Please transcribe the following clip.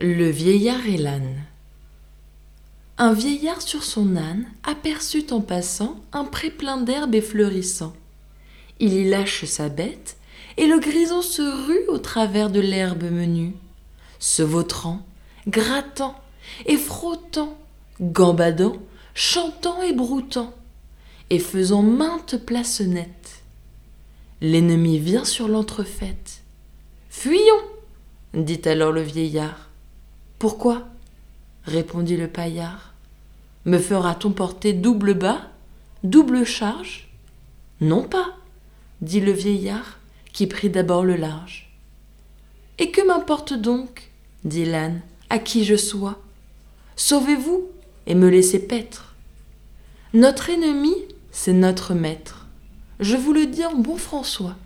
Le vieillard et l'âne. Un vieillard sur son âne aperçut en passant un pré plein d'herbe et fleurissant. Il y lâche sa bête, et le grison se rue au travers de l'herbe menue, se vautrant, grattant et frottant, gambadant, chantant et broutant, et faisant maintes places nettes. L'ennemi vient sur l'entrefaite. Fuyons, dit alors le vieillard. Pourquoi? répondit le paillard. Me fera-t-on porter double bas, double charge? Non pas, dit le vieillard, qui prit d'abord le large. Et que m'importe donc, dit l'âne, à qui je sois? Sauvez-vous et me laissez paître. Notre ennemi, c'est notre maître. Je vous le dis en bon François.